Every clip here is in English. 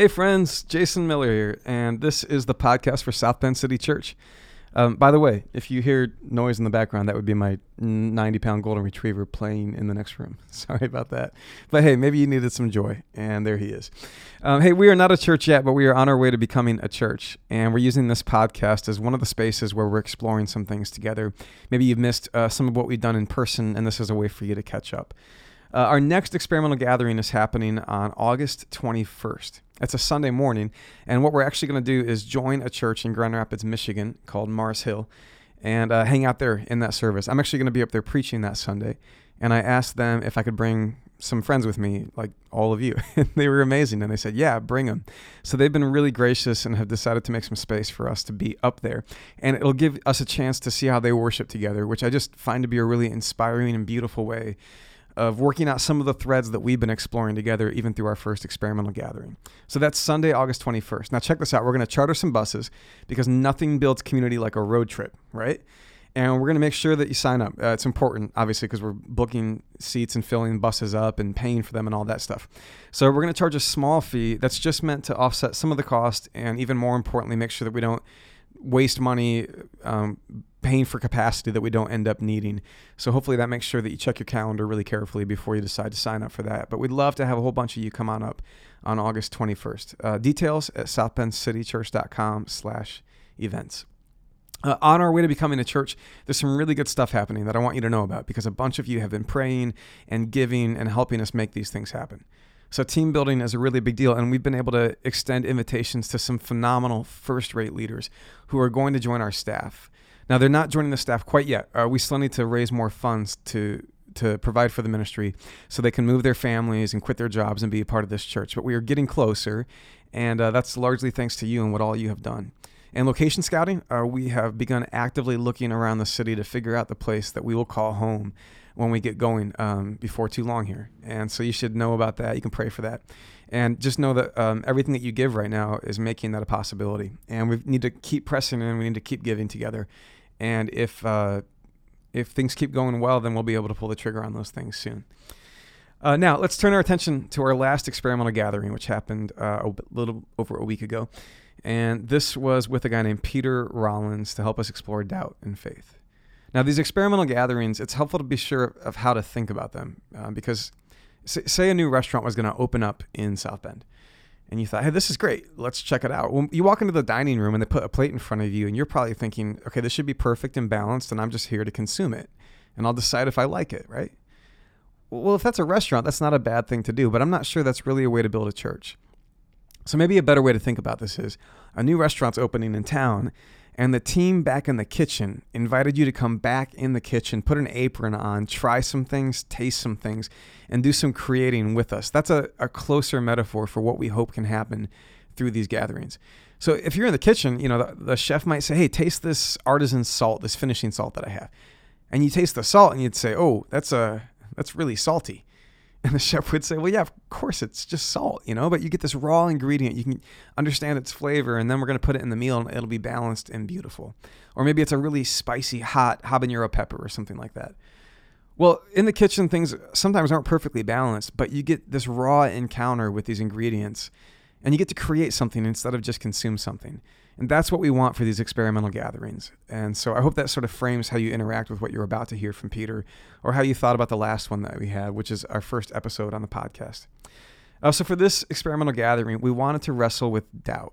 Hey, friends, Jason Miller here, and this is the podcast for South Bend City Church. Um, by the way, if you hear noise in the background, that would be my 90 pound golden retriever playing in the next room. Sorry about that. But hey, maybe you needed some joy, and there he is. Um, hey, we are not a church yet, but we are on our way to becoming a church. And we're using this podcast as one of the spaces where we're exploring some things together. Maybe you've missed uh, some of what we've done in person, and this is a way for you to catch up. Uh, our next experimental gathering is happening on August 21st. It's a Sunday morning, and what we're actually going to do is join a church in Grand Rapids, Michigan called Mars Hill and uh, hang out there in that service. I'm actually going to be up there preaching that Sunday, and I asked them if I could bring some friends with me, like all of you. they were amazing, and they said, "Yeah, bring them." So they've been really gracious and have decided to make some space for us to be up there, and it'll give us a chance to see how they worship together, which I just find to be a really inspiring and beautiful way of working out some of the threads that we've been exploring together, even through our first experimental gathering. So that's Sunday, August 21st. Now, check this out. We're going to charter some buses because nothing builds community like a road trip, right? And we're going to make sure that you sign up. Uh, it's important, obviously, because we're booking seats and filling buses up and paying for them and all that stuff. So we're going to charge a small fee that's just meant to offset some of the cost and, even more importantly, make sure that we don't waste money um, paying for capacity that we don't end up needing. So hopefully that makes sure that you check your calendar really carefully before you decide to sign up for that. But we'd love to have a whole bunch of you come on up on August 21st. Uh, details at southbendcitychurch.com slash events. Uh, on our way to becoming a church, there's some really good stuff happening that I want you to know about because a bunch of you have been praying and giving and helping us make these things happen. So team building is a really big deal, and we've been able to extend invitations to some phenomenal first-rate leaders who are going to join our staff. Now they're not joining the staff quite yet. Uh, we still need to raise more funds to to provide for the ministry, so they can move their families and quit their jobs and be a part of this church. But we are getting closer, and uh, that's largely thanks to you and what all you have done. And location scouting, uh, we have begun actively looking around the city to figure out the place that we will call home when we get going um, before too long here. And so you should know about that. You can pray for that. And just know that um, everything that you give right now is making that a possibility. And we need to keep pressing in. We need to keep giving together. And if uh, if things keep going well, then we'll be able to pull the trigger on those things soon. Uh, now, let's turn our attention to our last experimental gathering, which happened uh, a little over a week ago. And this was with a guy named Peter Rollins to help us explore doubt and faith. Now, these experimental gatherings, it's helpful to be sure of how to think about them uh, because, say, a new restaurant was going to open up in South Bend, and you thought, hey, this is great. Let's check it out. When you walk into the dining room and they put a plate in front of you, and you're probably thinking, okay, this should be perfect and balanced, and I'm just here to consume it, and I'll decide if I like it, right? Well, if that's a restaurant, that's not a bad thing to do, but I'm not sure that's really a way to build a church. So maybe a better way to think about this is a new restaurant's opening in town, and the team back in the kitchen invited you to come back in the kitchen, put an apron on, try some things, taste some things, and do some creating with us. That's a, a closer metaphor for what we hope can happen through these gatherings. So if you're in the kitchen, you know, the, the chef might say, hey, taste this artisan salt, this finishing salt that I have. And you taste the salt and you'd say, oh, that's a that's really salty. And the chef would say, Well, yeah, of course, it's just salt, you know, but you get this raw ingredient. You can understand its flavor, and then we're going to put it in the meal, and it'll be balanced and beautiful. Or maybe it's a really spicy, hot habanero pepper or something like that. Well, in the kitchen, things sometimes aren't perfectly balanced, but you get this raw encounter with these ingredients, and you get to create something instead of just consume something. And that's what we want for these experimental gatherings. And so I hope that sort of frames how you interact with what you're about to hear from Peter or how you thought about the last one that we had, which is our first episode on the podcast. Uh, so for this experimental gathering, we wanted to wrestle with doubt.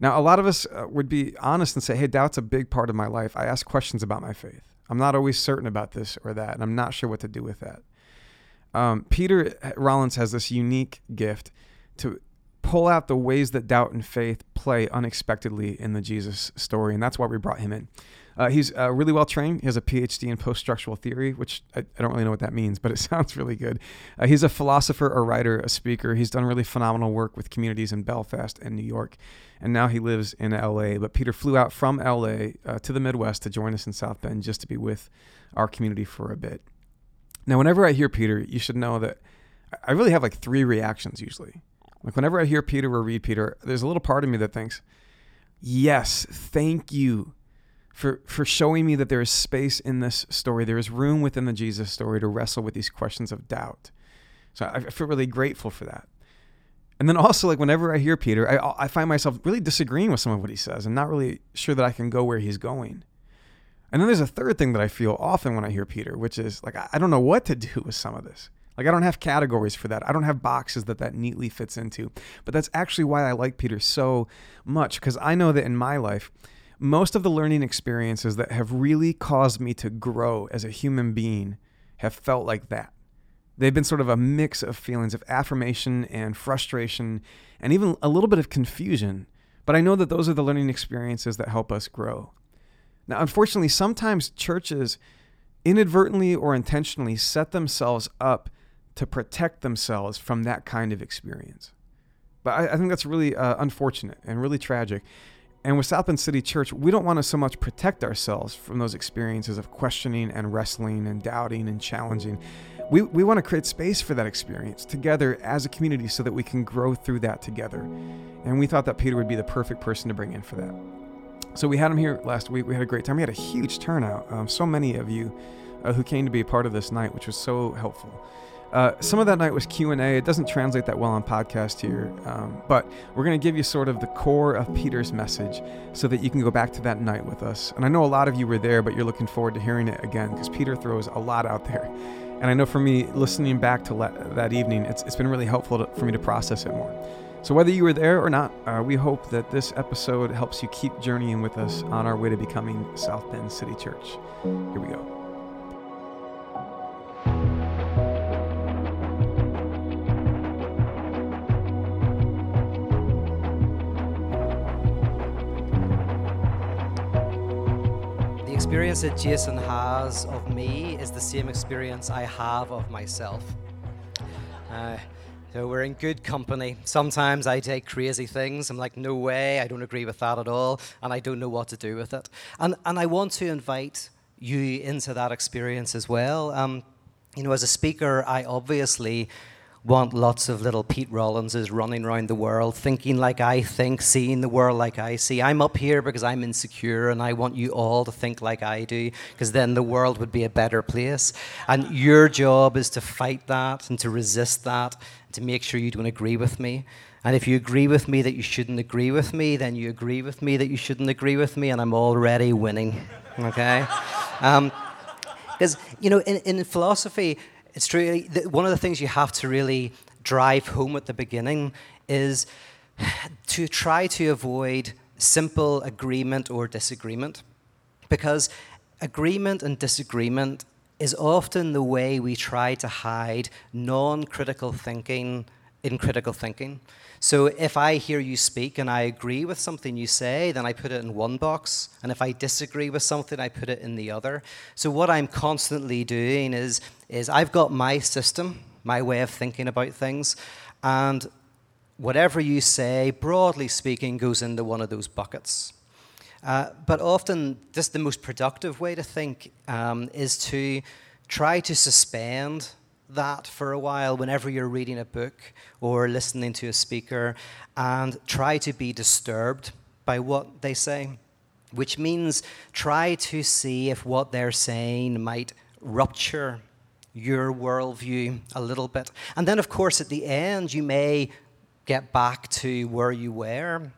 Now, a lot of us uh, would be honest and say, hey, doubt's a big part of my life. I ask questions about my faith. I'm not always certain about this or that, and I'm not sure what to do with that. Um, Peter Rollins has this unique gift to pull out the ways that doubt and faith play unexpectedly in the Jesus story, and that's why we brought him in. Uh, he's uh, really well trained. He has a PhD in post structural theory, which I, I, don't really know what that means, but it sounds really good. Uh, he's a philosopher, a writer, a speaker. He's done really phenomenal work with communities in Belfast and New York, and now he lives in LA. But Peter flew out from LA uh, to the Midwest to join us in South Bend just to be with our community for a bit. Now, whenever I hear Peter, you should know that I really have like three reactions usually. Like whenever I hear Peter or read Peter, there's a little part of me that thinks, "Yes, thank you for for showing me that there is space in this story. There is room within the Jesus story to wrestle with these questions of doubt." So I feel really grateful for that. And then also, like, whenever I hear Peter, I, I find myself really disagreeing with some of what he says and not really sure that I can go where he's going. And then there's a third thing that I feel often when I hear Peter, which is like, I don't know what to do with some of this. Like, I don't have categories for that. I don't have boxes that that neatly fits into. But that's actually why I like Peter so much, because I know that in my life, most of the learning experiences that have really caused me to grow as a human being have felt like that. They've been sort of a mix of feelings of affirmation and frustration and even a little bit of confusion. But I know that those are the learning experiences that help us grow. Now, unfortunately, sometimes churches inadvertently or intentionally set themselves up to protect themselves from that kind of experience. But I, I think that's really uh, unfortunate and really tragic. And with South Bend City Church, we don't want to so much protect ourselves from those experiences of questioning and wrestling and doubting and challenging. We, we want to create space for that experience together as a community so that we can grow through that together. And we thought that Peter would be the perfect person to bring in for that. So we had him here last week. We had a great time. We had a huge turnout. Um, so many of you uh, who came to be a part of this night, which was so helpful. Uh, some of that night was q&a it doesn't translate that well on podcast here um, but we're going to give you sort of the core of peter's message so that you can go back to that night with us. And i know a lot of you were there but you're looking forward to hearing it again because peter throws a lot out there. And i know for me listening back to le- that evening it's, it's been really helpful to, for me to process it more. So whether you were there or not uh, we hope that this episode helps you keep journeying with us on our way to becoming south bend city church. Here we go experience that Jason has of me is the same experience I have of myself. Uh, so we're in good company. Sometimes I take crazy things. I'm like, no way, I don't agree with that at all, and I don't know what to do with it. And, and I want to invite you into that experience as well. Um, you know, as a speaker, I obviously want lots of little Pete Rollinses running around the world, thinking like I think, seeing the world like I see. I'm up here because I'm insecure, and I want you all to think like I do, because then the world would be a better place. And your job is to fight that and to resist that, and to make sure you don't agree with me. And if you agree with me that you shouldn't agree with me, then you agree with me that you shouldn't agree with me, and I'm already winning. Okay? Because, um, you know, in, in philosophy, it's true. One of the things you have to really drive home at the beginning is to try to avoid simple agreement or disagreement. Because agreement and disagreement is often the way we try to hide non critical thinking in critical thinking. So if I hear you speak and I agree with something you say, then I put it in one box. And if I disagree with something, I put it in the other. So what I'm constantly doing is, is I've got my system, my way of thinking about things, and whatever you say, broadly speaking, goes into one of those buckets. Uh, but often, just the most productive way to think um, is to try to suspend that for a while whenever you're reading a book or listening to a speaker and try to be disturbed by what they say, which means try to see if what they're saying might rupture your worldview a little bit. And then, of course, at the end, you may get back to where you were.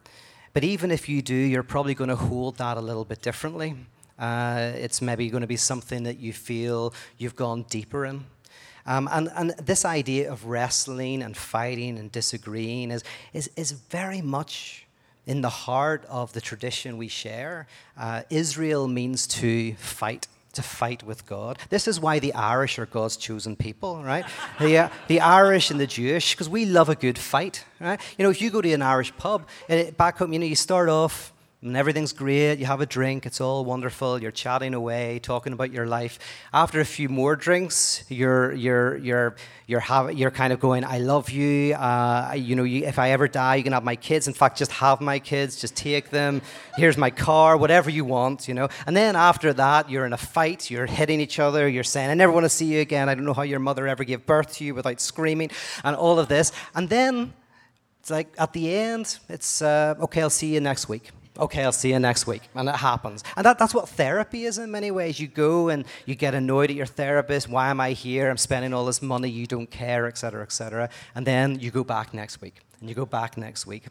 But even if you do, you're probably going to hold that a little bit differently. Uh, it's maybe going to be something that you feel you've gone deeper in. Um, and, and this idea of wrestling and fighting and disagreeing is, is, is very much in the heart of the tradition we share. Uh, Israel means to fight to fight with God. This is why the Irish are God's chosen people, right? the, uh, the Irish and the Jewish, because we love a good fight, right? You know, if you go to an Irish pub, uh, back home, you know, you start off and everything's great. You have a drink, it's all wonderful. You're chatting away, talking about your life. After a few more drinks, you're you're you're you're have, you're kind of going, "I love you. Uh, you know, you, if I ever die, you can have my kids. In fact, just have my kids. Just take them. Here's my car. Whatever you want. You know." And then after that, you're in a fight. You're hitting each other. You're saying, "I never want to see you again. I don't know how your mother ever gave birth to you without screaming," and all of this. And then it's like at the end, it's uh, okay. I'll see you next week okay, I'll see you next week. And it happens. And that, that's what therapy is in many ways. You go and you get annoyed at your therapist. Why am I here? I'm spending all this money. You don't care, et cetera, et cetera. And then you go back next week. And you go back next week.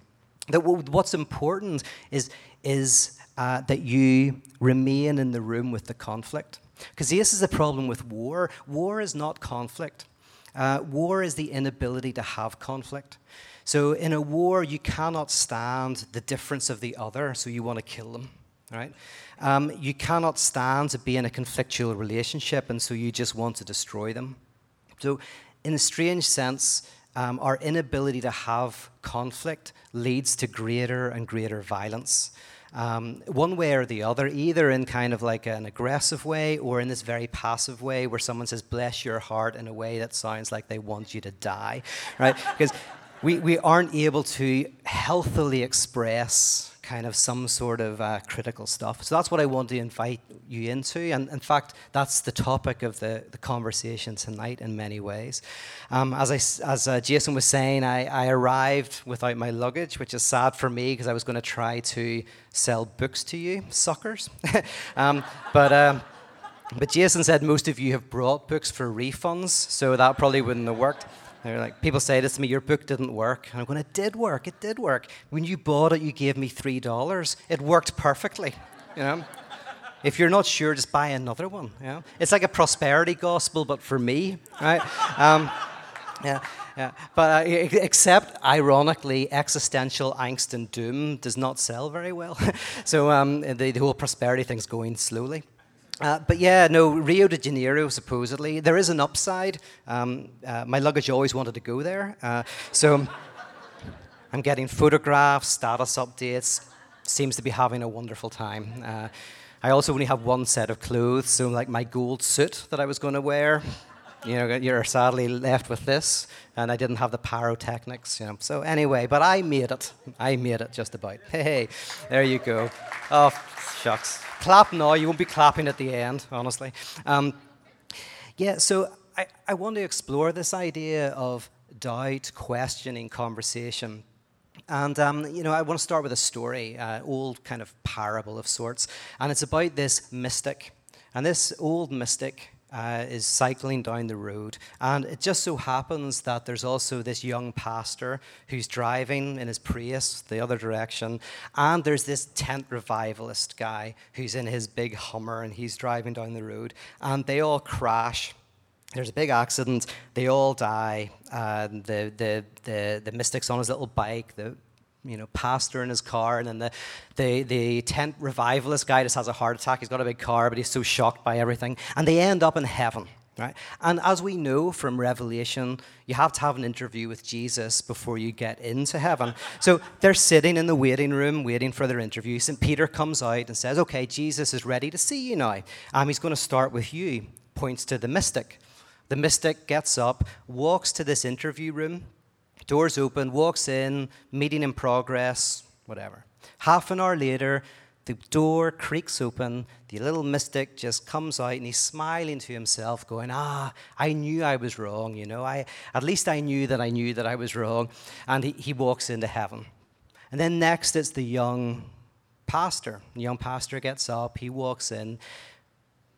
That what's important is, is uh, that you remain in the room with the conflict. Because this is the problem with war. War is not conflict. Uh, war is the inability to have conflict. So in a war, you cannot stand the difference of the other, so you want to kill them, right? Um, you cannot stand to be in a conflictual relationship, and so you just want to destroy them. So, in a strange sense, um, our inability to have conflict leads to greater and greater violence. Um, one way or the other, either in kind of like an aggressive way or in this very passive way where someone says, bless your heart in a way that sounds like they want you to die, right? Because we, we aren't able to healthily express kind of some sort of uh, critical stuff. So that's what I want to invite you into. And in fact, that's the topic of the, the conversation tonight in many ways. Um, as I, as uh, Jason was saying, I, I arrived without my luggage, which is sad for me because I was going to try to sell books to you, suckers. um, but. Um, but Jason said most of you have brought books for refunds, so that probably wouldn't have worked. They're like, people say this to me, your book didn't work. And I'm going, it did work, it did work. When you bought it, you gave me $3. It worked perfectly, you know? If you're not sure, just buy another one, you know? It's like a prosperity gospel, but for me, right? Um, yeah, yeah. But uh, except, ironically, existential angst and doom does not sell very well. so um, the, the whole prosperity thing's going slowly. Uh, but yeah, no, Rio de Janeiro, supposedly. There is an upside. Um, uh, my luggage always wanted to go there. Uh, so I'm getting photographs, status updates. Seems to be having a wonderful time. Uh, I also only have one set of clothes, so like my gold suit that I was going to wear. You know, you're sadly left with this, and I didn't have the pyrotechnics. You know, so anyway, but I made it. I made it just about. Hey, there you go. Oh, shucks. Clap now, you won't be clapping at the end, honestly. Um, yeah, so I, I want to explore this idea of doubt, questioning, conversation. And, um, you know, I want to start with a story, uh, old kind of parable of sorts. And it's about this mystic. And this old mystic uh, is cycling down the road. And it just so happens that there's also this young pastor who's driving in his Prius the other direction. And there's this tent revivalist guy who's in his big Hummer and he's driving down the road. And they all crash. There's a big accident. They all die. Uh, the, the, the, the mystic's on his little bike. The you know, pastor in his car, and then the, the, the tent revivalist guy just has a heart attack. He's got a big car, but he's so shocked by everything. And they end up in heaven, right? And as we know from Revelation, you have to have an interview with Jesus before you get into heaven. So they're sitting in the waiting room, waiting for their interview. St. Peter comes out and says, Okay, Jesus is ready to see you now. Um, he's going to start with you, points to the mystic. The mystic gets up, walks to this interview room, Doors open, walks in, meeting in progress, whatever. Half an hour later, the door creaks open. The little mystic just comes out and he's smiling to himself, going, Ah, I knew I was wrong, you know. I, at least I knew that I knew that I was wrong. And he, he walks into heaven. And then next, it's the young pastor. The young pastor gets up, he walks in,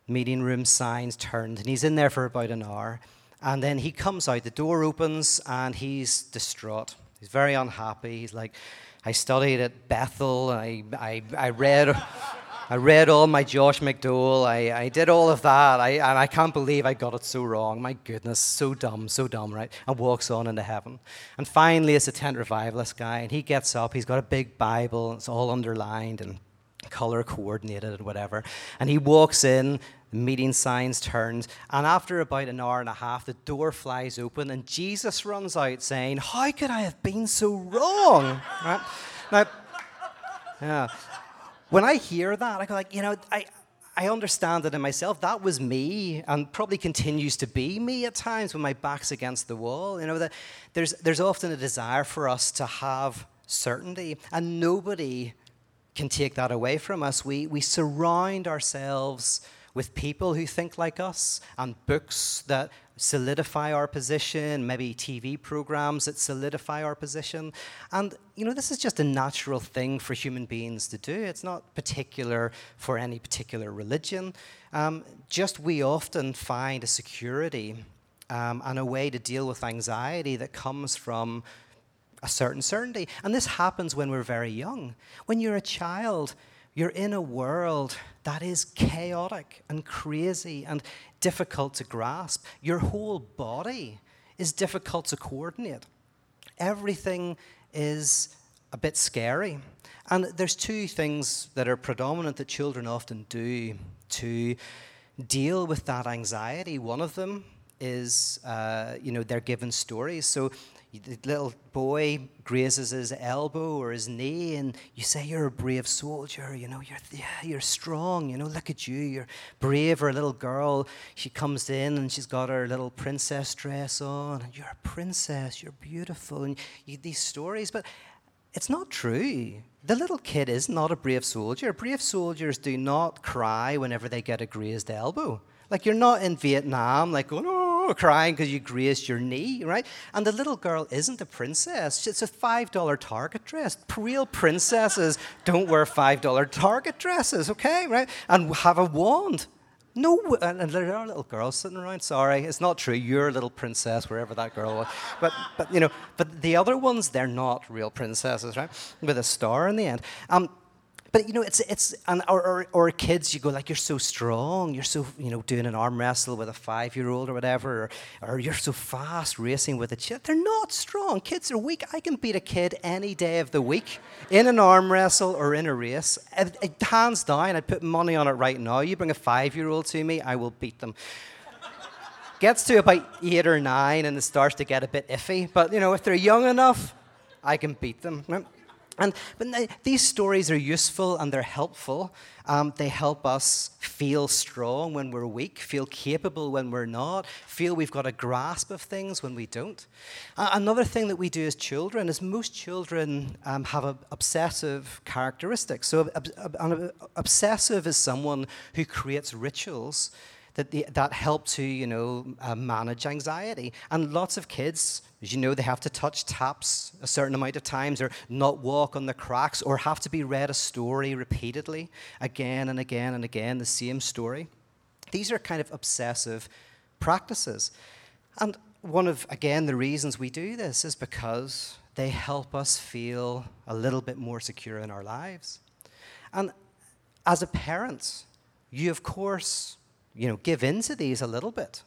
meeting room signs turned, and he's in there for about an hour. And then he comes out, the door opens, and he's distraught. He's very unhappy. He's like, I studied at Bethel, I, I, I read. I read all my Josh McDowell. I, I did all of that. I, and I can't believe I got it so wrong. My goodness, so dumb, so dumb, right? And walks on into heaven. And finally, it's a tent revivalist guy, and he gets up. He's got a big Bible, it's all underlined and color coordinated and whatever. And he walks in, meeting signs turned, and after about an hour and a half, the door flies open, and Jesus runs out saying, How could I have been so wrong? right? Now, yeah. When I hear that, I go like, you know, I, I understand it in myself. That was me, and probably continues to be me at times when my back's against the wall. You know, that there's there's often a desire for us to have certainty, and nobody can take that away from us. We we surround ourselves with people who think like us and books that solidify our position, maybe TV programs that solidify our position. And, you know, this is just a natural thing for human beings to do. It's not particular for any particular religion. Um, just we often find a security um, and a way to deal with anxiety that comes from a certain certainty. And this happens when we're very young. When you're a child, you're in a world that is chaotic and crazy and difficult to grasp. Your whole body is difficult to coordinate. Everything is a bit scary. And there's two things that are predominant that children often do to deal with that anxiety. One of them is, uh, you know, they're given stories. So the little boy grazes his elbow or his knee, and you say, You're a brave soldier, you know, you're, yeah, you're strong, you know, look at you, you're brave. Or a little girl, she comes in and she's got her little princess dress on, you're a princess, you're beautiful, and you, these stories. But it's not true. The little kid is not a brave soldier. Brave soldiers do not cry whenever they get a grazed elbow. Like you're not in Vietnam, like going, oh, crying because you grazed your knee, right? And the little girl isn't a princess. It's a $5 Target dress. Real princesses don't wear $5 Target dresses, okay, right? And have a wand. No, and there are little girls sitting around. Sorry, it's not true. You're a little princess, wherever that girl was. But, but you know, but the other ones, they're not real princesses, right? With a star in the end. Um, but you know, it's it's and or, or, or kids, you go like you're so strong, you're so you know doing an arm wrestle with a five year old or whatever, or, or you're so fast racing with a kid. They're not strong. Kids are weak. I can beat a kid any day of the week in an arm wrestle or in a race. It, it, hands down, I'd put money on it right now. You bring a five year old to me, I will beat them. Gets to about eight or nine and it starts to get a bit iffy. But you know, if they're young enough, I can beat them. And but these stories are useful and they're helpful. Um, they help us feel strong when we're weak, feel capable when we're not, feel we've got a grasp of things when we don't. Uh, another thing that we do as children is most children um, have a, obsessive characteristics. So, an obsessive is someone who creates rituals that, the, that help to you know uh, manage anxiety. And lots of kids, as you know, they have to touch taps a certain amount of times, or not walk on the cracks, or have to be read a story repeatedly, again and again and again, the same story. These are kind of obsessive practices. And one of, again, the reasons we do this is because they help us feel a little bit more secure in our lives. And as a parent, you, of course, you know, give in to these a little bit.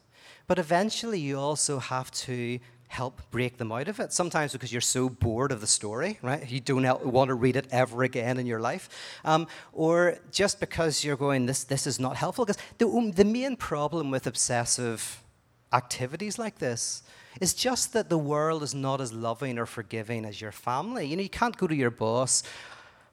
But eventually, you also have to help break them out of it. Sometimes because you're so bored of the story, right? You don't want to read it ever again in your life. Um, or just because you're going, this, this is not helpful. Because the, um, the main problem with obsessive activities like this is just that the world is not as loving or forgiving as your family. You know, you can't go to your boss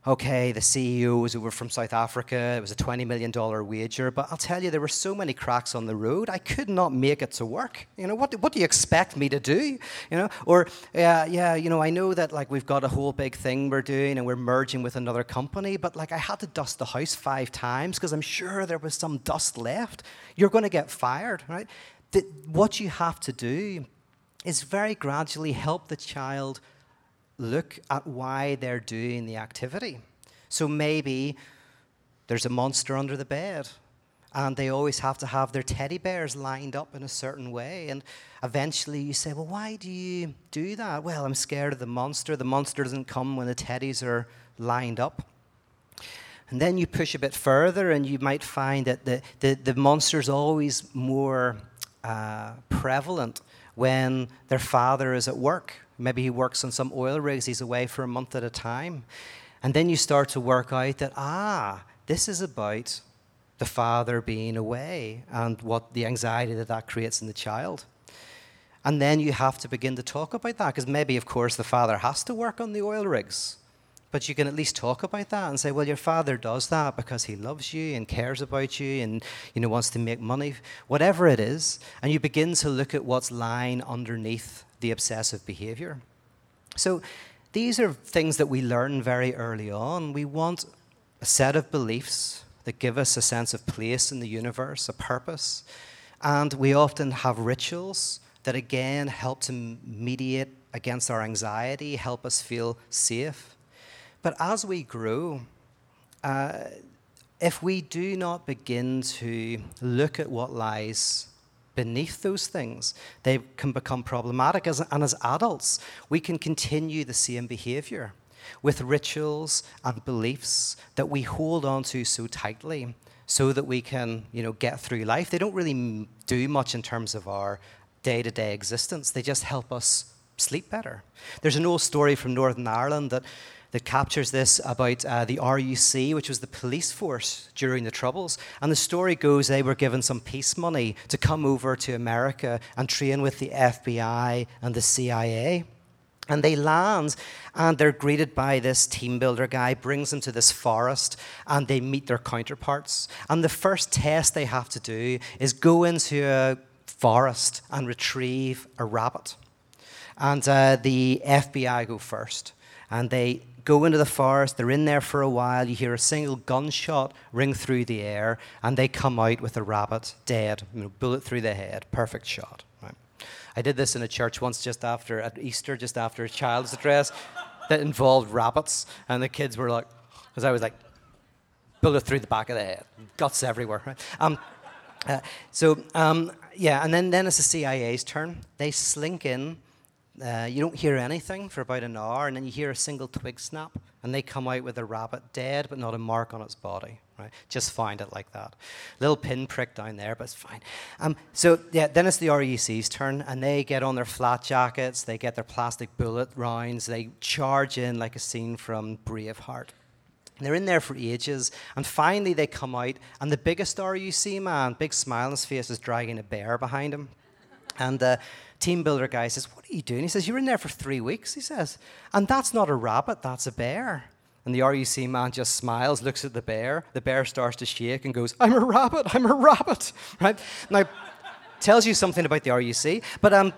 okay, the CEO was over from South Africa. It was a $20 million wager. But I'll tell you, there were so many cracks on the road. I could not make it to work. You know, what, what do you expect me to do? You know, or, yeah, yeah, you know, I know that, like, we've got a whole big thing we're doing and we're merging with another company. But, like, I had to dust the house five times because I'm sure there was some dust left. You're going to get fired, right? The, what you have to do is very gradually help the child – look at why they're doing the activity. So maybe there's a monster under the bed, and they always have to have their teddy bears lined up in a certain way. And eventually you say, Well, why do you do that? Well, I'm scared of the monster. The monster doesn't come when the teddies are lined up. And then you push a bit further, and you might find that the, the, the monster's always more uh, prevalent when their father is at work Maybe he works on some oil rigs, he's away for a month at a time. And then you start to work out that, ah, this is about the father being away and what the anxiety that that creates in the child. And then you have to begin to talk about that because maybe, of course, the father has to work on the oil rigs. But you can at least talk about that and say, well, your father does that because he loves you and cares about you and you know wants to make money, whatever it is. And you begin to look at what's lying underneath the obsessive behavior. So these are things that we learn very early on. We want a set of beliefs that give us a sense of place in the universe, a purpose. And we often have rituals that, again, help to mediate against our anxiety, help us feel safe. But as we grow, uh, if we do not begin to look at what lies beneath those things, they can become problematic. As, and as adults, we can continue the same behavior with rituals and beliefs that we hold on to so tightly so that we can you know, get through life. They don't really do much in terms of our day to day existence, they just help us sleep better. There's an old story from Northern Ireland that that captures this about uh, the RUC, which was the police force during the Troubles. And the story goes they were given some peace money to come over to America and train with the FBI and the CIA. And they land and they're greeted by this team builder guy, brings them to this forest, and they meet their counterparts. And the first test they have to do is go into a forest and retrieve a rabbit. And uh, the FBI go first. And they go into the forest, they're in there for a while, you hear a single gunshot ring through the air, and they come out with a rabbit dead, you know, bullet through the head, perfect shot. Right? I did this in a church once just after, at Easter, just after a child's address that involved rabbits, and the kids were like, because I was like, bullet through the back of the head, guts everywhere. Right? Um, uh, so, um, yeah, and then, then it's the CIA's turn. They slink in uh, you don't hear anything for about an hour, and then you hear a single twig snap, and they come out with a rabbit dead, but not a mark on its body. Right? Just find it like that. Little pinprick down there, but it's fine. Um, so yeah, then it's the RUC's turn, and they get on their flak jackets, they get their plastic bullet rounds, they charge in like a scene from Braveheart. And they're in there for ages, and finally they come out, and the biggest RUC man, big smile on his face, is dragging a bear behind him. And uh, team builder guy says, What are you doing? He says, You're in there for three weeks, he says. And that's not a rabbit, that's a bear. And the RUC man just smiles, looks at the bear. The bear starts to shake and goes, I'm a rabbit, I'm a rabbit. Right? Now, tells you something about the RUC. But um,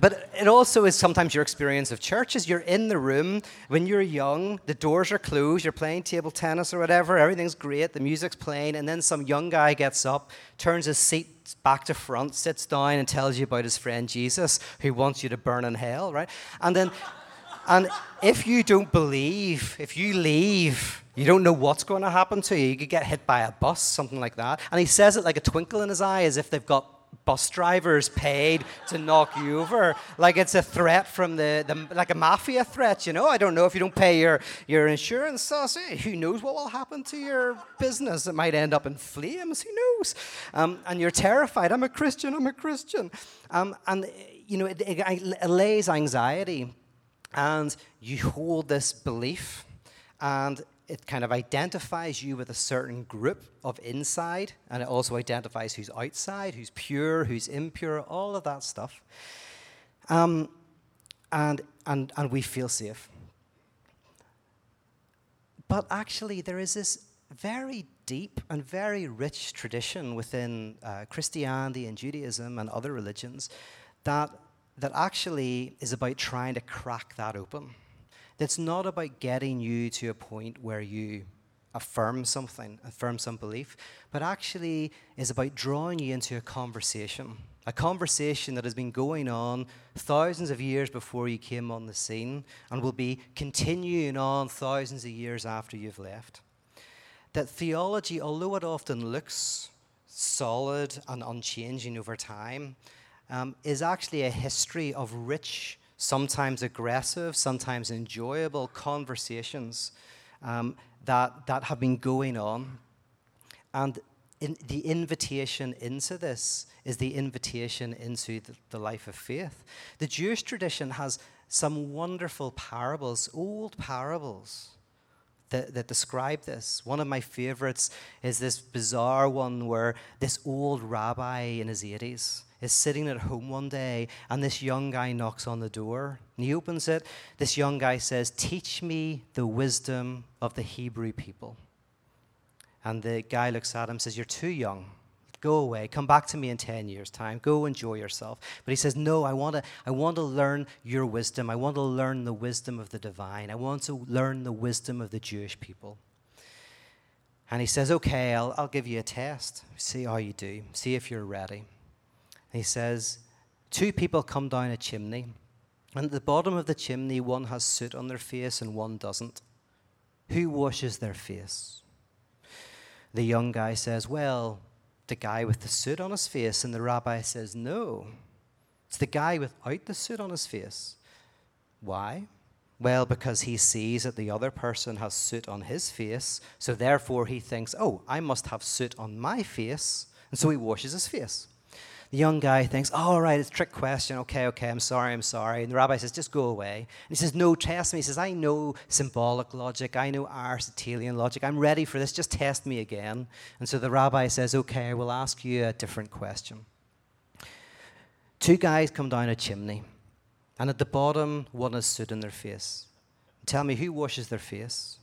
but it also is sometimes your experience of churches. you're in the room when you're young, the doors are closed, you're playing table tennis or whatever, everything's great, the music's playing, and then some young guy gets up, turns his seat back to front, sits down and tells you about his friend Jesus who wants you to burn in hell, right? And then and if you don't believe, if you leave, you don't know what's going to happen to you. You could get hit by a bus, something like that. And he says it like a twinkle in his eye, as if they've got bus drivers paid to knock you over. Like it's a threat from the, the like a mafia threat, you know? I don't know if you don't pay your, your insurance. So, so who knows what will happen to your business? It might end up in flames. Who knows? Um, and you're terrified. I'm a Christian. I'm a Christian. Um, and, you know, it, it, it allays anxiety. And you hold this belief. And it kind of identifies you with a certain group of inside, and it also identifies who's outside, who's pure, who's impure, all of that stuff. Um, and, and, and we feel safe. But actually, there is this very deep and very rich tradition within uh, Christianity and Judaism and other religions that, that actually is about trying to crack that open that's not about getting you to a point where you affirm something, affirm some belief, but actually is about drawing you into a conversation. A conversation that has been going on thousands of years before you came on the scene and will be continuing on thousands of years after you've left. That theology, although it often looks solid and unchanging over time, um, is actually a history of rich sometimes aggressive, sometimes enjoyable conversations um, that, that have been going on. And in, the invitation into this is the invitation into the, the life of faith. The Jewish tradition has some wonderful parables, old parables. That, that, describe this. One of my favorites is this bizarre one where this old rabbi in his 80s is sitting at home one day and this young guy knocks on the door. And he opens it. This young guy says, Teach me the wisdom of the Hebrew people. And the guy looks at him and says, You're too young. Go away. Come back to me in 10 years' time. Go enjoy yourself. But he says, No, I want to, I want to learn your wisdom. I want to learn the wisdom of the divine. I want to learn the wisdom of the Jewish people. And he says, Okay, I'll, I'll give you a test. See how you do. See if you're ready. He says, Two people come down a chimney, and at the bottom of the chimney, one has soot on their face and one doesn't. Who washes their face? The young guy says, Well, the guy with the soot on his face. And the rabbi says, No, it's the guy without the soot on his face. Why? Well, because he sees that the other person has soot on his face, so therefore he thinks, oh, I must have soot on my face, and so he washes his face. The young guy thinks, oh, all right, it's a trick question. Okay, okay, I'm sorry, I'm sorry. And the rabbi says, just go away. And he says, no, test me. He says, I know symbolic logic. I know Aristotelian logic. I'm ready for this. Just test me again. And so the rabbi says, okay, I will ask you a different question. Two guys come down a chimney. And at the bottom, one has soot in their face. Tell me, who washes their face?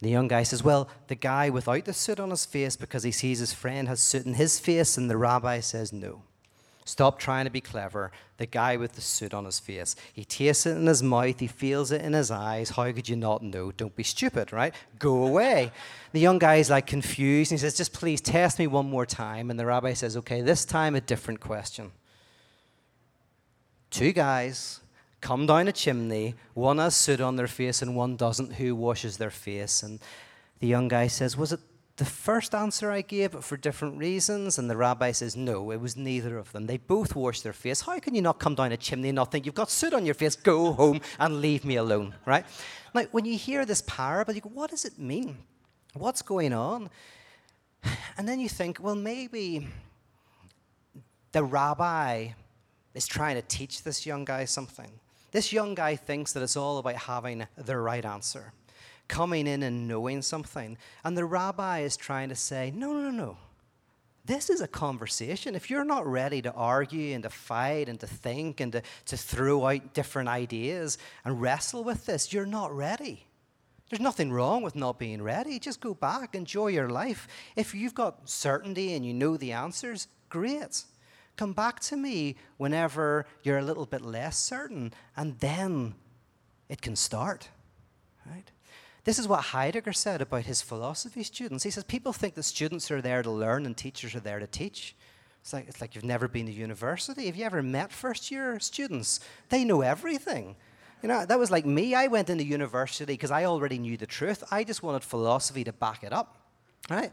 The young guy says, Well, the guy without the soot on his face because he sees his friend has soot in his face. And the rabbi says, No. Stop trying to be clever. The guy with the soot on his face. He tastes it in his mouth. He feels it in his eyes. How could you not know? Don't be stupid, right? Go away. The young guy is like confused. And he says, Just please test me one more time. And the rabbi says, Okay, this time a different question two guys come down a chimney. One has soot on their face and one doesn't. Who washes their face? And the young guy says, Was it the first answer I gave, but for different reasons? And the rabbi says, No, it was neither of them. They both wash their face. How can you not come down a chimney and not think you've got soot on your face? Go home and leave me alone, right? Now, when you hear this parable, you go, What does it mean? What's going on? And then you think, Well, maybe the rabbi is trying to teach this young guy something. This young guy thinks that it's all about having the right answer, coming in and knowing something. And the rabbi is trying to say, no, no, no. This is a conversation. If you're not ready to argue and to fight and to think and to, to throw out different ideas and wrestle with this, you're not ready. There's nothing wrong with not being ready. Just go back, enjoy your life. If you've got certainty and you know the answers, great. Come back to me whenever you're a little bit less certain, and then it can start. Right? This is what Heidegger said about his philosophy students. He says people think that students are there to learn and teachers are there to teach. It's like, it's like you've never been to university. Have you ever met first year students? They know everything. You know, that was like me. I went into university because I already knew the truth. I just wanted philosophy to back it up. Right?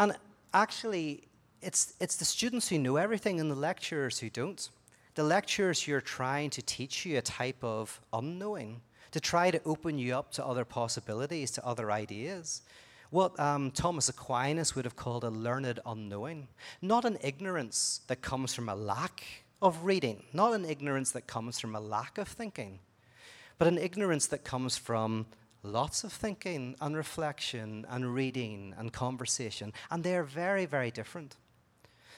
And actually, it's, it's the students who know everything and the lecturers who don't. The lecturers who are trying to teach you a type of unknowing, to try to open you up to other possibilities, to other ideas. What um, Thomas Aquinas would have called a learned unknowing. Not an ignorance that comes from a lack of reading, not an ignorance that comes from a lack of thinking, but an ignorance that comes from lots of thinking and reflection and reading and conversation. And they're very, very different.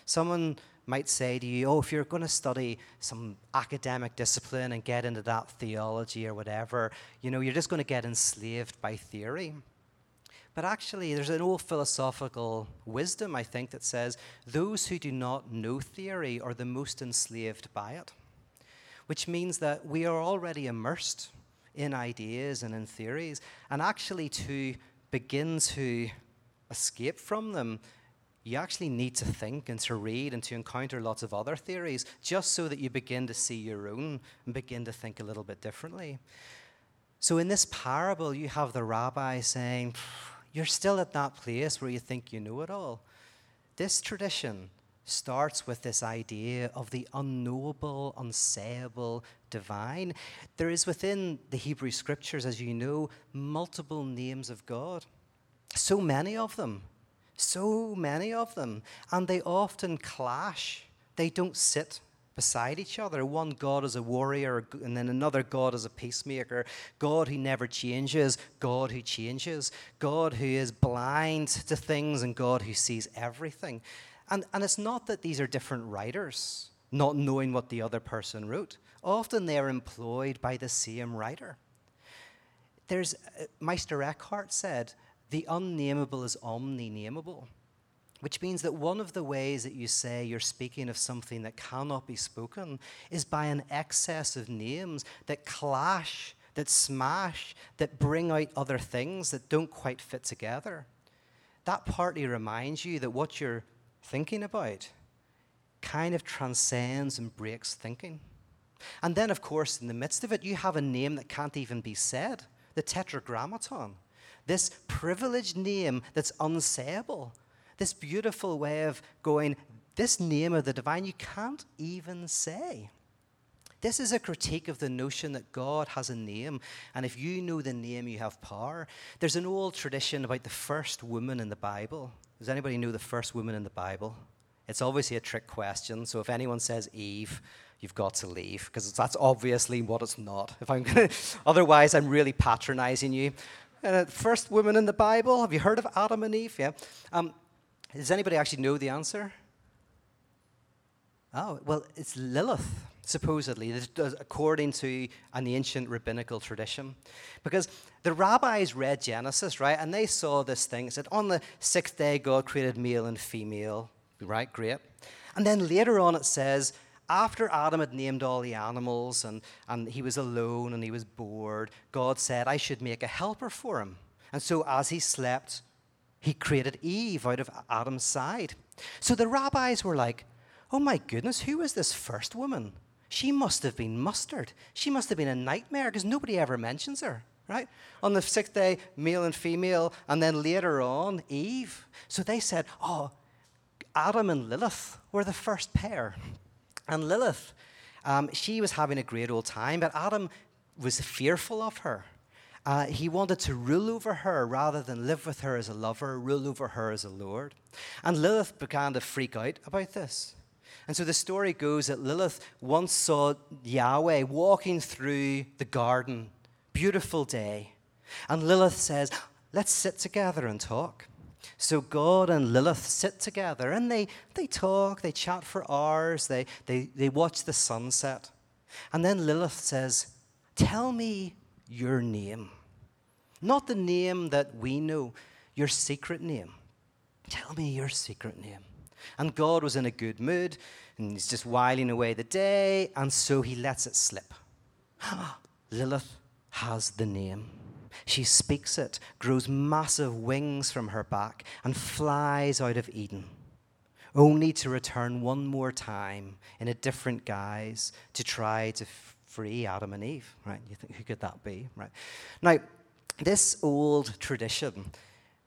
Someone might say to you, oh, if you're going to study some academic discipline and get into that theology or whatever, you know, you're just going to get enslaved by theory. But actually, there's an old philosophical wisdom, I think, that says those who do not know theory are the most enslaved by it. Which means that we are already immersed in ideas and in theories, and actually to begin to escape from them you actually need to think and to read and to encounter lots of other theories just so that you begin to see your own and begin to think a little bit differently. So, in this parable, you have the rabbi saying, You're still at that place where you think you know it all. This tradition starts with this idea of the unknowable, unsayable, divine. There is within the Hebrew scriptures, as you know, multiple names of God. So many of them. So many of them. And they often clash. They don't sit beside each other. One God is a warrior, and then another God is a peacemaker. God who never changes, God who changes, God who is blind to things, and God who sees everything. And, and it's not that these are different writers, not knowing what the other person wrote. Often they are employed by the same writer. There's, uh, Meister Eckhart said, the unnameable is omni-nameable, which means that one of the ways that you say you're speaking of something that cannot be spoken is by an excess of names that clash, that smash, that bring out other things that don't quite fit together. that partly reminds you that what you're thinking about kind of transcends and breaks thinking. And then, of course, in the midst of it, you have a name that can't even be said the Tetragrammaton. This privileged name that's unsayable. This beautiful way of going, this name of the divine, you can't even say. This is a critique of the notion that God has a name, and if you know the name, you have power. There's an old tradition about the first woman in the Bible. Does anybody know the first woman in the Bible? It's obviously a trick question, so if anyone says Eve, you've got to leave because that's obviously what it's not. If I'm gonna, otherwise, I'm really patronizing you. Uh, first woman in the Bible. Have you heard of Adam and Eve? Yeah. Um, does anybody actually know the answer? Oh, well, it's Lilith supposedly, according to an ancient rabbinical tradition. Because the rabbis read Genesis, right, and they saw this thing. It said, on the sixth day, God created male and female, right? Great. And then later on, it says, after Adam had named all the animals and, and he was alone and he was bored, God said, I should make a helper for him. And so as he slept, he created Eve out of Adam's side. So the rabbis were like, oh my goodness, who was this first woman? She must have been mustard. She must have been a nightmare because nobody ever mentions her, right? On the sixth day, male and female, and then later on, Eve. So they said, oh, Adam and Lilith were the first pair. And Lilith, um, she was having a great old time, but Adam was fearful of her. Uh, he wanted to rule over her rather than live with her as a lover, rule over her as a lord. And Lilith began to freak out about this. And so the story goes that Lilith once saw Yahweh walking through the garden, beautiful day. And Lilith says, Let's sit together and talk. So God and Lilith sit together and they, they talk, they chat for hours, they, they, they watch the sunset. And then Lilith says, Tell me your name. Not the name that we know, your secret name. Tell me your secret name. And God was in a good mood, and he's just whiling away the day, and so he lets it slip. Lilith has the name. She speaks it, grows massive wings from her back, and flies out of Eden, only to return one more time in a different guise to try to free Adam and Eve. Right? You think, who could that be? Right? Now, this old tradition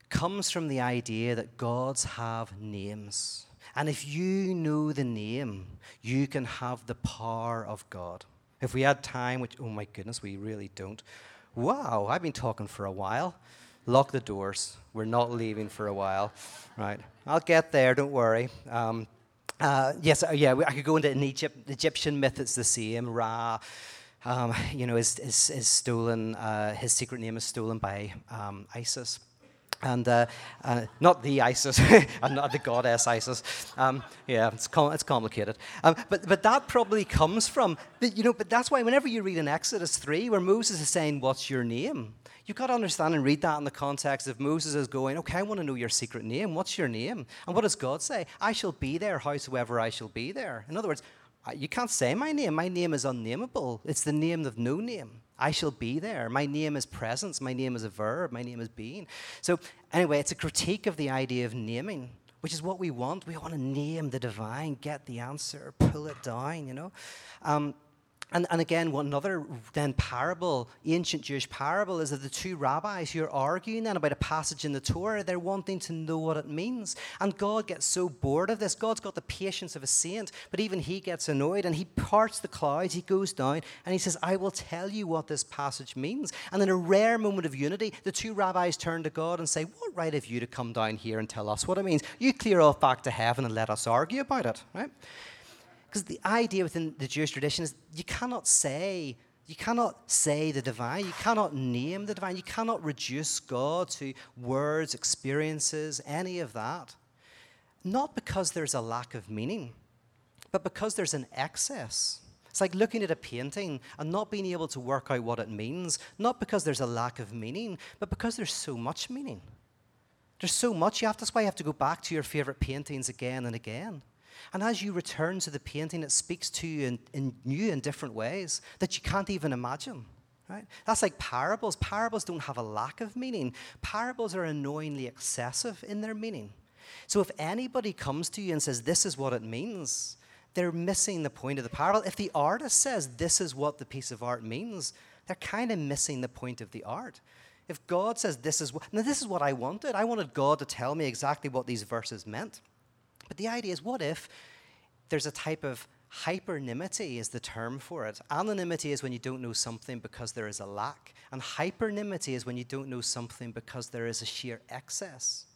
comes from the idea that gods have names. And if you know the name, you can have the power of God. If we had time, which, oh my goodness, we really don't. Wow, I've been talking for a while. Lock the doors. We're not leaving for a while. Right. I'll get there, don't worry. Um, uh, yes, uh, yeah, I could go into an Egypt, Egyptian myth, it's the same. Ra, um, you know, is, is, is stolen, uh, his secret name is stolen by um, Isis and uh, uh, not the ISIS, and not the goddess ISIS. Um, yeah, it's, com- it's complicated. Um, but, but that probably comes from, you know, but that's why whenever you read in Exodus 3, where Moses is saying, What's your name? You've got to understand and read that in the context of Moses is going, Okay, I want to know your secret name. What's your name? And what does God say? I shall be there, howsoever I shall be there. In other words, you can't say my name. My name is unnameable. It's the name of no name. I shall be there. My name is presence. My name is a verb. My name is being. So, anyway, it's a critique of the idea of naming, which is what we want. We want to name the divine, get the answer, pull it down, you know. Um, and, and again, one another then parable, ancient Jewish parable, is that the two rabbis who are arguing then about a passage in the Torah, they're wanting to know what it means. And God gets so bored of this. God's got the patience of a saint, but even he gets annoyed and he parts the clouds, he goes down, and he says, I will tell you what this passage means. And in a rare moment of unity, the two rabbis turn to God and say, What right have you to come down here and tell us what it means? You clear off back to heaven and let us argue about it, right? Because the idea within the Jewish tradition is you cannot say, you cannot say the divine, you cannot name the divine, you cannot reduce God to words, experiences, any of that. Not because there's a lack of meaning, but because there's an excess. It's like looking at a painting and not being able to work out what it means, not because there's a lack of meaning, but because there's so much meaning. There's so much, you have, that's why you have to go back to your favorite paintings again and again. And as you return to the painting, it speaks to you in, in new and different ways that you can't even imagine. Right? That's like parables. Parables don't have a lack of meaning. Parables are annoyingly excessive in their meaning. So if anybody comes to you and says, This is what it means, they're missing the point of the parable. If the artist says, This is what the piece of art means, they're kind of missing the point of the art. If God says, This is what, now this is what I wanted, I wanted God to tell me exactly what these verses meant. But the idea is, what if there's a type of hypernymity is the term for it. Anonymity is when you don't know something because there is a lack, and hypernymity is when you don't know something because there is a sheer excess.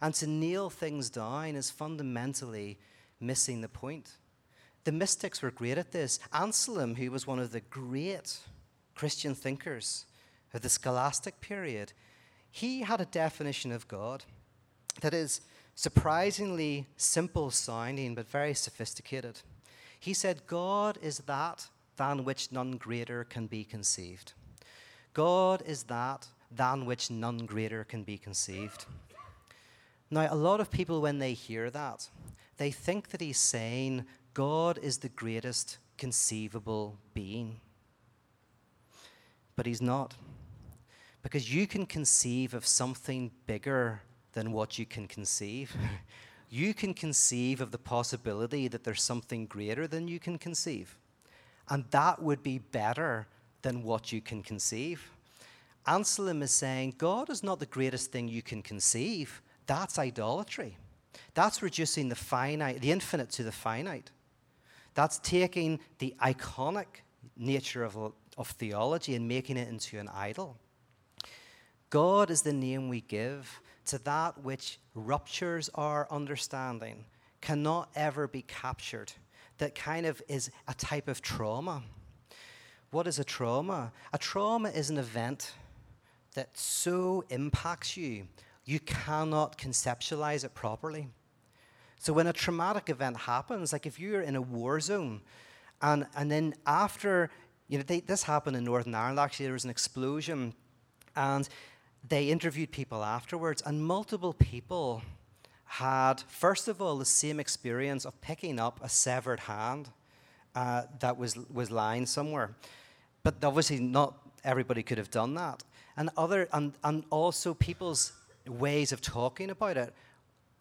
And to nail things down is fundamentally missing the point. The mystics were great at this. Anselm, who was one of the great Christian thinkers of the scholastic period, he had a definition of God that is surprisingly simple sounding but very sophisticated. He said, God is that than which none greater can be conceived. God is that than which none greater can be conceived. Now, a lot of people, when they hear that, they think that he's saying God is the greatest conceivable being. But he's not. Because you can conceive of something bigger than what you can conceive. you can conceive of the possibility that there's something greater than you can conceive. And that would be better than what you can conceive. Anselm is saying God is not the greatest thing you can conceive. That's idolatry. That's reducing the finite, the infinite to the finite. That's taking the iconic nature of, of theology and making it into an idol. God is the name we give to that which ruptures our understanding, cannot ever be captured, that kind of is a type of trauma. What is a trauma? A trauma is an event that so impacts you, you cannot conceptualize it properly. So when a traumatic event happens, like if you're in a war zone, and, and then after, you know, they, this happened in Northern Ireland actually, there was an explosion, and they interviewed people afterwards, and multiple people had, first of all, the same experience of picking up a severed hand uh, that was, was lying somewhere. But obviously, not everybody could have done that. And, other, and, and also, people's ways of talking about it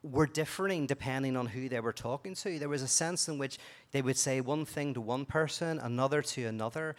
were differing depending on who they were talking to. There was a sense in which they would say one thing to one person, another to another,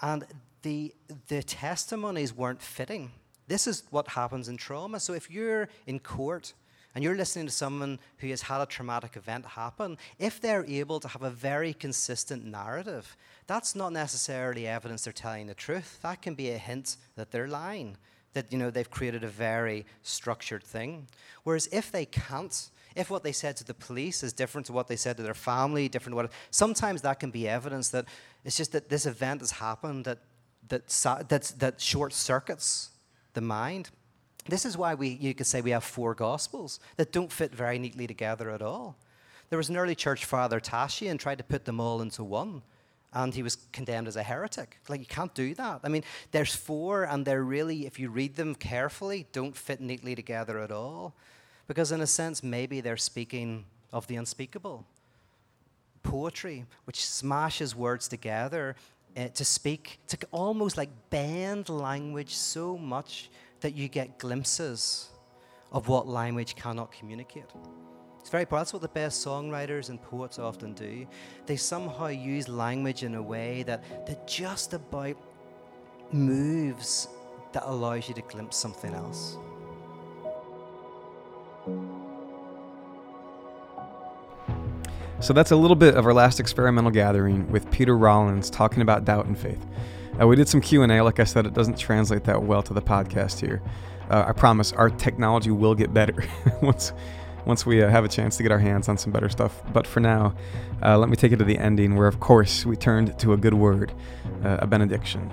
and the, the testimonies weren't fitting. This is what happens in trauma. So if you're in court and you're listening to someone who has had a traumatic event happen, if they're able to have a very consistent narrative, that's not necessarily evidence they're telling the truth. That can be a hint that they're lying, that you know they've created a very structured thing. Whereas if they can't, if what they said to the police is different to what they said to their family, different to what sometimes that can be evidence that it's just that this event has happened that that that, that short circuits the mind. This is why we, you could say we have four gospels that don't fit very neatly together at all. There was an early church father, Tatian, tried to put them all into one, and he was condemned as a heretic. Like, you can't do that. I mean, there's four, and they're really, if you read them carefully, don't fit neatly together at all. Because, in a sense, maybe they're speaking of the unspeakable. Poetry, which smashes words together uh, to speak, to almost like bend language so much that you get glimpses of what language cannot communicate. It's very That's what the best songwriters and poets often do. They somehow use language in a way that, that just about moves that allows you to glimpse something else. So that's a little bit of our last experimental gathering with Peter Rollins talking about doubt and faith. Uh, we did some Q&A. Like I said, it doesn't translate that well to the podcast here. Uh, I promise our technology will get better once once we uh, have a chance to get our hands on some better stuff. But for now, uh, let me take it to the ending where, of course, we turned to a good word, uh, a benediction.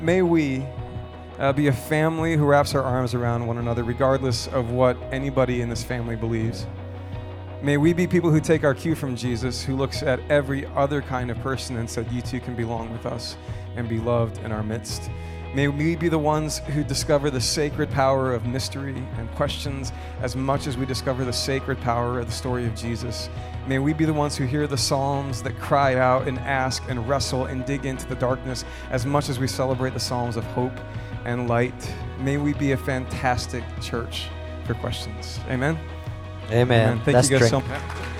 May we uh, be a family who wraps our arms around one another, regardless of what anybody in this family believes. May we be people who take our cue from Jesus, who looks at every other kind of person and said, You too can belong with us and be loved in our midst. May we be the ones who discover the sacred power of mystery and questions as much as we discover the sacred power of the story of Jesus May we be the ones who hear the Psalms that cry out and ask and wrestle and dig into the darkness as much as we celebrate the Psalms of hope and light. May we be a fantastic church for questions. Amen. Amen. Thank Let's you guys drink. so much.